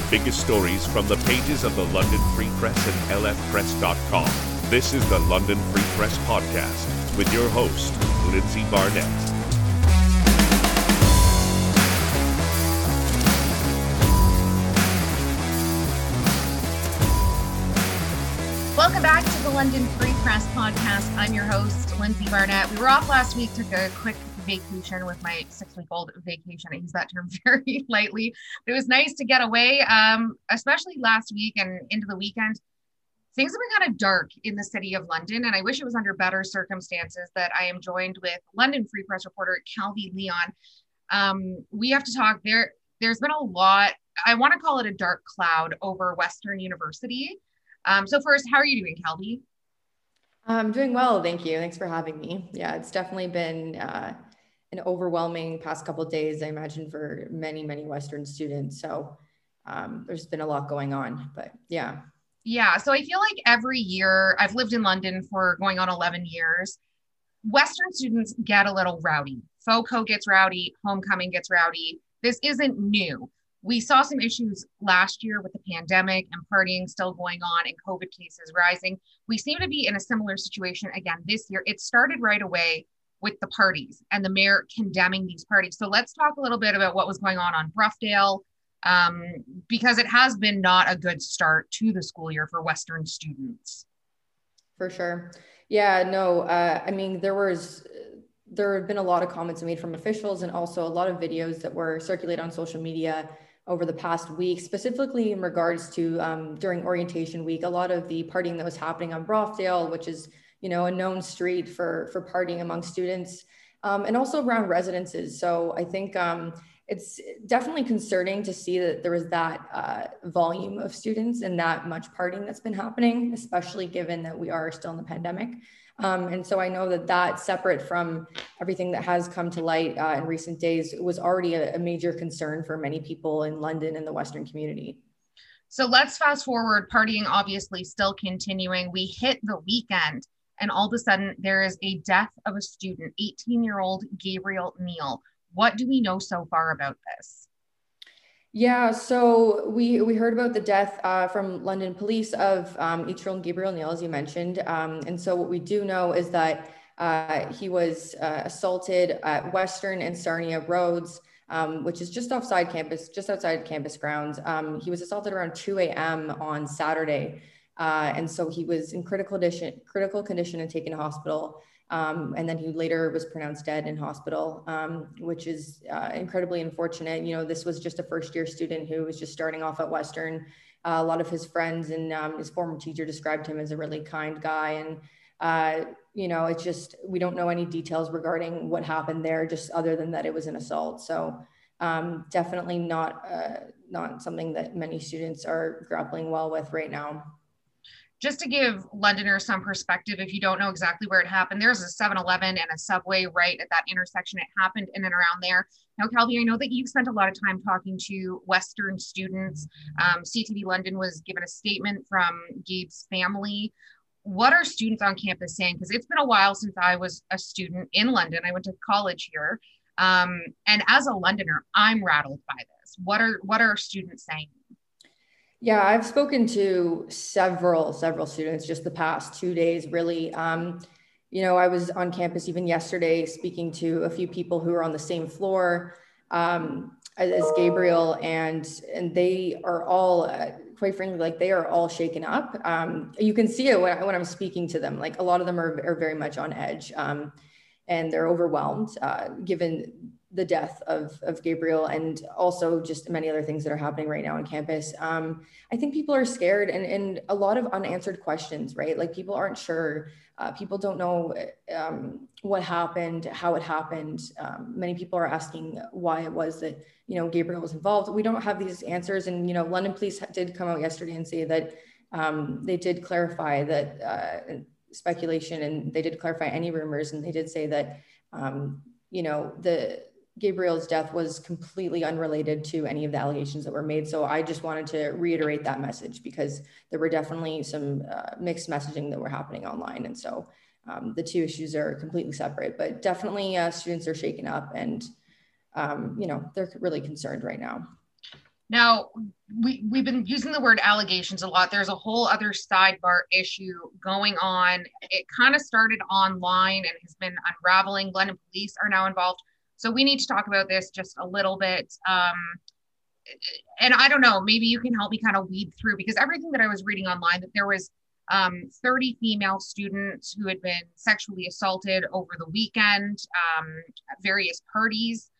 the biggest stories from the pages of the London Free Press and lfpress.com. This is the London Free Press Podcast with your host, Lindsay Barnett. Welcome back to the London Free Press Podcast. I'm your host, Lindsay Barnett. We were off last week, took a quick vacation with my six week old vacation. I use that term very lightly. But it was nice to get away, um, especially last week and into the weekend. Things have been kind of dark in the city of London, and I wish it was under better circumstances that I am joined with London Free Press reporter Calvi Leon. Um, we have to talk there. There's been a lot, I want to call it a dark cloud over Western University. Um, so, first, how are you doing, Calvi? I'm doing well, thank you. Thanks for having me. Yeah, it's definitely been uh, an overwhelming past couple days, I imagine, for many, many Western students. So um, there's been a lot going on, but yeah. Yeah. So I feel like every year, I've lived in London for going on 11 years. Western students get a little rowdy. FOCO gets rowdy, homecoming gets rowdy. This isn't new. We saw some issues last year with the pandemic and partying still going on and COVID cases rising. We seem to be in a similar situation again this year. It started right away with the parties and the mayor condemning these parties. So let's talk a little bit about what was going on on Broughdale, um, because it has been not a good start to the school year for Western students. For sure. Yeah, no, uh, I mean, there was, there have been a lot of comments made from officials and also a lot of videos that were circulated on social media over the past week, specifically in regards to um, during orientation week, a lot of the partying that was happening on Broughdale, which is you know, a known street for for partying among students, um, and also around residences. So I think um, it's definitely concerning to see that there was that uh, volume of students and that much partying that's been happening, especially given that we are still in the pandemic. Um, and so I know that that separate from everything that has come to light uh, in recent days was already a, a major concern for many people in London and the Western community. So let's fast forward, partying obviously still continuing. We hit the weekend and all of a sudden there is a death of a student, 18 year old Gabriel Neal. What do we know so far about this? Yeah, so we we heard about the death uh, from London police of um, 18-year-old Gabriel Neal, as you mentioned. Um, and so what we do know is that uh, he was uh, assaulted at Western and Sarnia Roads, um, which is just outside campus, just outside campus grounds. Um, he was assaulted around 2 a.m. on Saturday. Uh, and so he was in critical condition, critical condition and taken to hospital. Um, and then he later was pronounced dead in hospital, um, which is uh, incredibly unfortunate. You know, this was just a first year student who was just starting off at Western. Uh, a lot of his friends and um, his former teacher described him as a really kind guy. And, uh, you know, it's just, we don't know any details regarding what happened there, just other than that it was an assault. So um, definitely not, uh, not something that many students are grappling well with right now just to give Londoners some perspective, if you don't know exactly where it happened, there's a 7 Eleven and a subway right at that intersection. It happened in and around there. Now, Calvi, I know that you've spent a lot of time talking to Western students. Um, CTV London was given a statement from Gabe's family. What are students on campus saying? Because it's been a while since I was a student in London. I went to college here. Um, and as a Londoner, I'm rattled by this. What are what are students saying? Yeah, I've spoken to several, several students just the past two days, really. Um, you know, I was on campus even yesterday speaking to a few people who are on the same floor um, as, Gabriel, and and they are all, uh, quite frankly, like they are all shaken up. Um, you can see it when, when I'm speaking to them. Like a lot of them are, are very much on edge, um, and they're overwhelmed uh, given the death of, of Gabriel and also just many other things that are happening right now on campus. Um, I think people are scared and, and a lot of unanswered questions, right? Like people aren't sure. Uh, people don't know um, what happened, how it happened. Um, many people are asking why it was that, you know, Gabriel was involved. We don't have these answers. And, you know, London police did come out yesterday and say that um, they did clarify that uh, speculation and they did clarify any rumors. And they did say that, um, you know, the, Gabriel's death was completely unrelated to any of the allegations that were made. So I just wanted to reiterate that message because there were definitely some uh, mixed messaging that were happening online. And so um, the two issues are completely separate, but definitely uh, students are shaken up and, um, you know, they're really concerned right now. Now, we, we've been using the word allegations a lot. There's a whole other sidebar issue going on. It kind of started online and has been unraveling. London police are now involved. So we need to talk about this just a little bit. Um, and I don't know, maybe you can help me kind of weed through because everything that I was reading online that there was um, 30 female students who had been sexually assaulted over the weekend um, at various parties.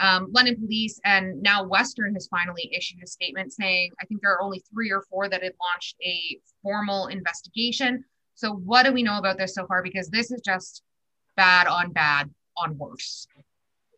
Um, London Police and now Western has finally issued a statement saying, I think there are only three or four that had launched a formal investigation. So, what do we know about this so far? Because this is just bad on bad on worse.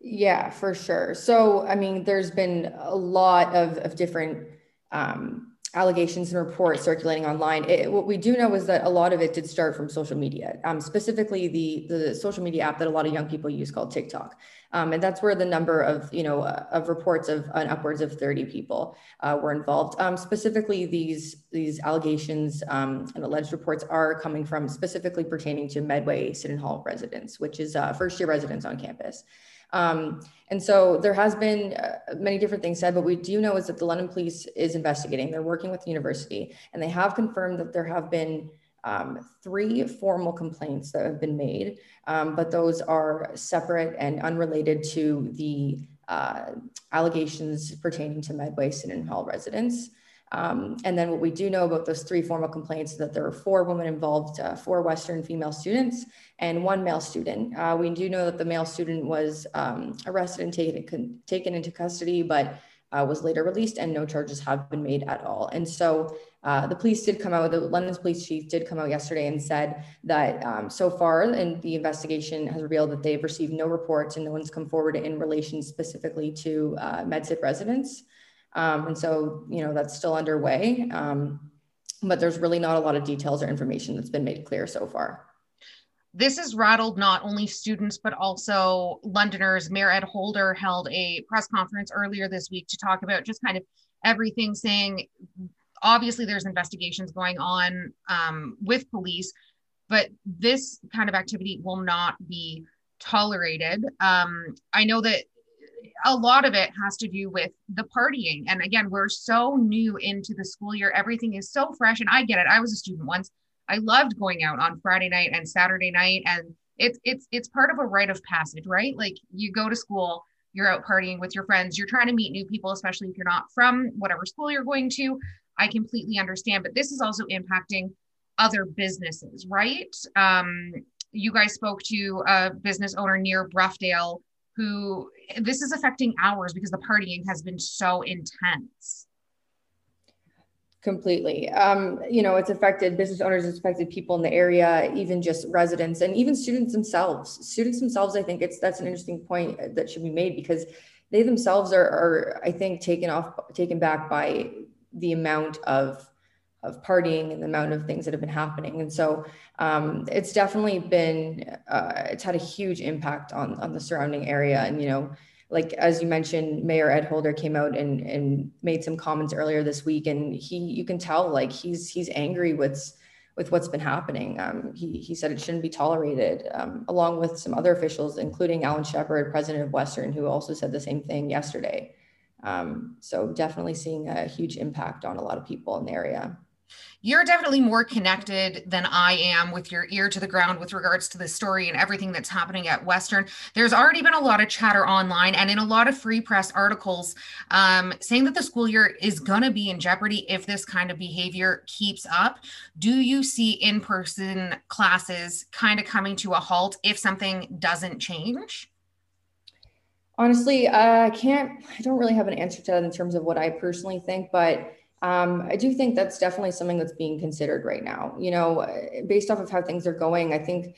Yeah, for sure. So, I mean, there's been a lot of, of different um, allegations and reports circulating online. It, what we do know is that a lot of it did start from social media, um, specifically the the social media app that a lot of young people use called TikTok, um, and that's where the number of you know uh, of reports of uh, upwards of 30 people uh, were involved. Um, specifically, these these allegations um, and alleged reports are coming from specifically pertaining to Medway Sydenham Hall residents, which is uh, first year residents on campus. Um, and so there has been uh, many different things said, but we do know is that the London Police is investigating. They're working with the university, and they have confirmed that there have been um, three formal complaints that have been made, um, but those are separate and unrelated to the uh, allegations pertaining to Medway Sydenham Hall residents. Um, and then what we do know about those three formal complaints is that there were four women involved, uh, four Western female students and one male student. Uh, we do know that the male student was um, arrested and taken, taken into custody, but uh, was later released and no charges have been made at all. And so uh, the police did come out, the London's police chief did come out yesterday and said that um, so far and the investigation has revealed that they've received no reports and no one's come forward in relation specifically to uh, residents. Um, and so, you know, that's still underway. Um, but there's really not a lot of details or information that's been made clear so far. This has rattled not only students, but also Londoners. Mayor Ed Holder held a press conference earlier this week to talk about just kind of everything, saying obviously there's investigations going on um, with police, but this kind of activity will not be tolerated. Um, I know that a lot of it has to do with the partying. And again, we're so new into the school year. Everything is so fresh. And I get it. I was a student once. I loved going out on Friday night and Saturday night. And it's it's it's part of a rite of passage, right? Like you go to school, you're out partying with your friends, you're trying to meet new people, especially if you're not from whatever school you're going to. I completely understand. But this is also impacting other businesses, right? Um, you guys spoke to a business owner near Broughdale who this is affecting ours because the partying has been so intense. Completely. Um, you know it's affected business owners it's affected people in the area even just residents and even students themselves. Students themselves i think it's that's an interesting point that should be made because they themselves are, are i think taken off taken back by the amount of of partying and the amount of things that have been happening. And so um, it's definitely been, uh, it's had a huge impact on, on the surrounding area. And, you know, like, as you mentioned, Mayor Ed Holder came out and, and made some comments earlier this week and he, you can tell like he's, he's angry with, with what's been happening. Um, he, he said it shouldn't be tolerated, um, along with some other officials, including Alan Shepard, president of Western, who also said the same thing yesterday. Um, so definitely seeing a huge impact on a lot of people in the area you're definitely more connected than I am with your ear to the ground with regards to the story and everything that's happening at Western. There's already been a lot of chatter online and in a lot of free press articles um, saying that the school year is going to be in jeopardy if this kind of behavior keeps up. Do you see in person classes kind of coming to a halt if something doesn't change? Honestly, uh, I can't, I don't really have an answer to that in terms of what I personally think, but um, I do think that's definitely something that's being considered right now. You know, based off of how things are going, I think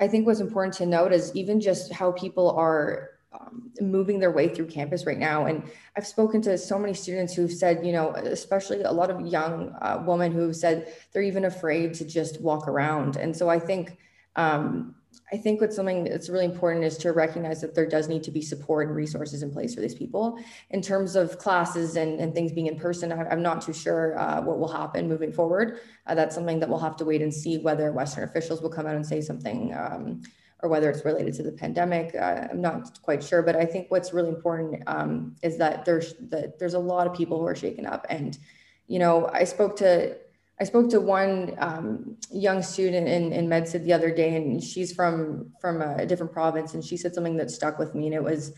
I think what's important to note is even just how people are um, moving their way through campus right now. And I've spoken to so many students who've said, you know, especially a lot of young uh, women who've said they're even afraid to just walk around. And so I think um, I think what's something that's really important is to recognize that there does need to be support and resources in place for these people. In terms of classes and, and things being in person, I, am not too sure uh, what will happen moving forward. Uh, that's something that we'll have to wait and see whether Western officials will come out and say something um, or whether it's related to the pandemic. Uh, I'm not quite sure, but I think what's really important um, is that there's that there's a lot of people who are shaken up, and you know, I spoke to I spoke to one um, young student in, in MedSid the other day, and she's from from a different province, and she said something that stuck with me, and it was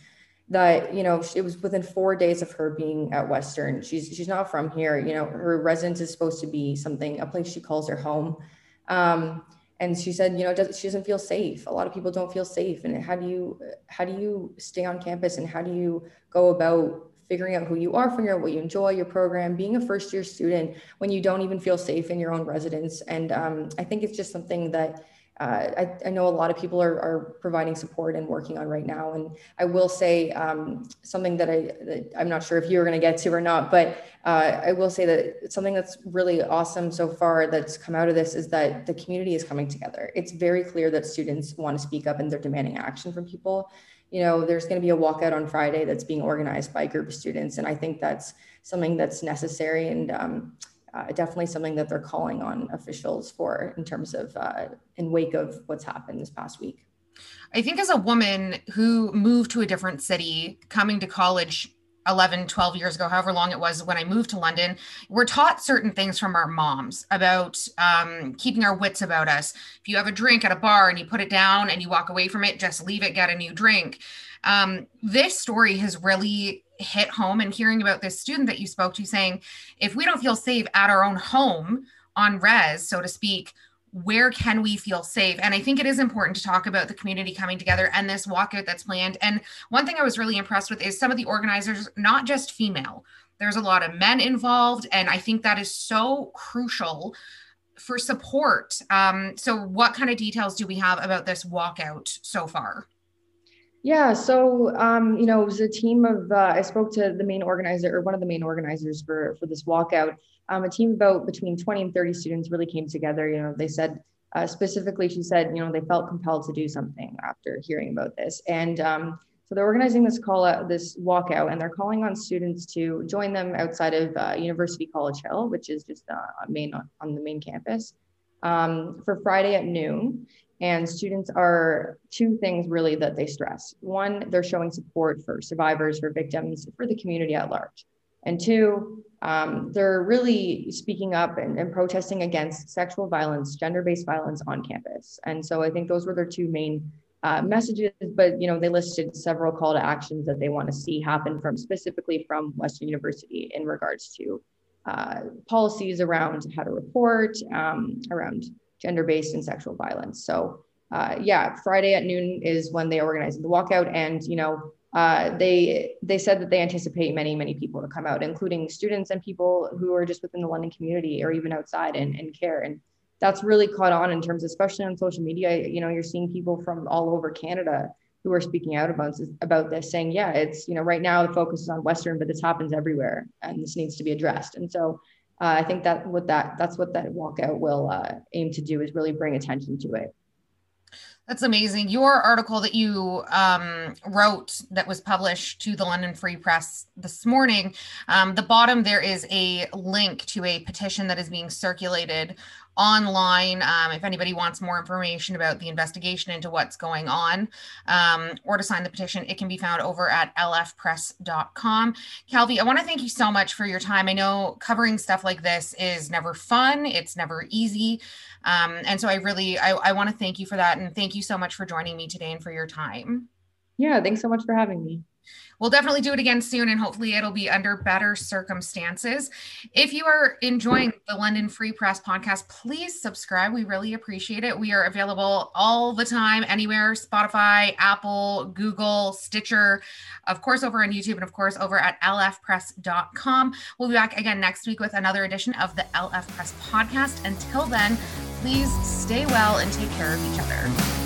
that you know it was within four days of her being at Western. She's she's not from here. You know, her residence is supposed to be something a place she calls her home. Um, and she said, you know, does, she doesn't feel safe. A lot of people don't feel safe. And how do you how do you stay on campus, and how do you go about figuring out who you are, figuring out what you enjoy, your program, being a first year student when you don't even feel safe in your own residence. And um, I think it's just something that uh, I, I, know a lot of people are, are, providing support and working on right now. And I will say um, something that, I, I'm not sure if you're going to get to or not, but uh, I will say that something that's really awesome so far that's come out of this is that the community is coming together. It's very clear that students want to speak up and they're demanding action from people you know, there's going to be a walkout on Friday that's being organized by a group of students. And I think that's something that's necessary and um, uh, definitely something that they're calling on officials for in terms of uh, in wake of what's happened this past week. I think as a woman who moved to a different city, coming to college 11 12 years ago however long it was when i moved to london we're taught certain things from our moms about um, keeping our wits about us. If you have a drink at a bar and you put it down and you walk away from it just leave it get a new drink. Um, this story has really hit home and hearing about this student that you spoke to saying if we don't feel safe at our own home on res so to speak where can we feel safe? And I think it is important to talk about the community coming together and this walkout that's planned. And one thing I was really impressed with is some of the organizers, not just female, there's a lot of men involved. And I think that is so crucial for support. Um, so, what kind of details do we have about this walkout so far? Yeah, so um, you know, it was a team of. Uh, I spoke to the main organizer or one of the main organizers for for this walkout, um, a team about between 20 and 30 students really came together. You know, they said uh, specifically, she said, you know, they felt compelled to do something after hearing about this. And um, so they're organizing this call out, this walkout, and they're calling on students to join them outside of uh, University College Hill, which is just uh, main on the main campus, um, for Friday at noon. And students are two things really that they stress. One, they're showing support for survivors, for victims, for the community at large. And two, um, they're really speaking up and, and, protesting against sexual violence, gender-based violence on campus. And so I think those were their two main uh, messages. But you know, they listed several call to actions that they want to see happen from specifically from Western University in regards to uh, policies around how to report, um, around gender-based and sexual violence. So uh, yeah, Friday at noon is when they organize the walkout, and you know uh, they they said that they anticipate many many people to come out, including students and people who are just within the London community or even outside and, and care. And that's really caught on in terms, especially on social media. You know, you're seeing people from all over Canada who are speaking out about about this, saying, "Yeah, it's you know right now the focus is on Western, but this happens everywhere, and this needs to be addressed." And so. Uh, I think that what that that's what that walkout will uh, aim to do is really bring attention to it. That's amazing. Your article that you um, wrote that was published to the London Free Press this morning, um, the bottom there is a link to a petition that is being circulated online um, if anybody wants more information about the investigation into what's going on um, or to sign the petition it can be found over at lfpress.com calvi i want to thank you so much for your time. I know covering stuff like this is never fun it's never easy um, and so i really i, I want to thank you for that and thank you so much for joining me today and for your time. Yeah thanks so much for having me We'll definitely do it again soon and hopefully it'll be under better circumstances. If you are enjoying the London Free Press podcast, please subscribe. We really appreciate it. We are available all the time, anywhere Spotify, Apple, Google, Stitcher, of course, over on YouTube, and of course, over at lfpress.com. We'll be back again next week with another edition of the LF Press podcast. Until then, please stay well and take care of each other.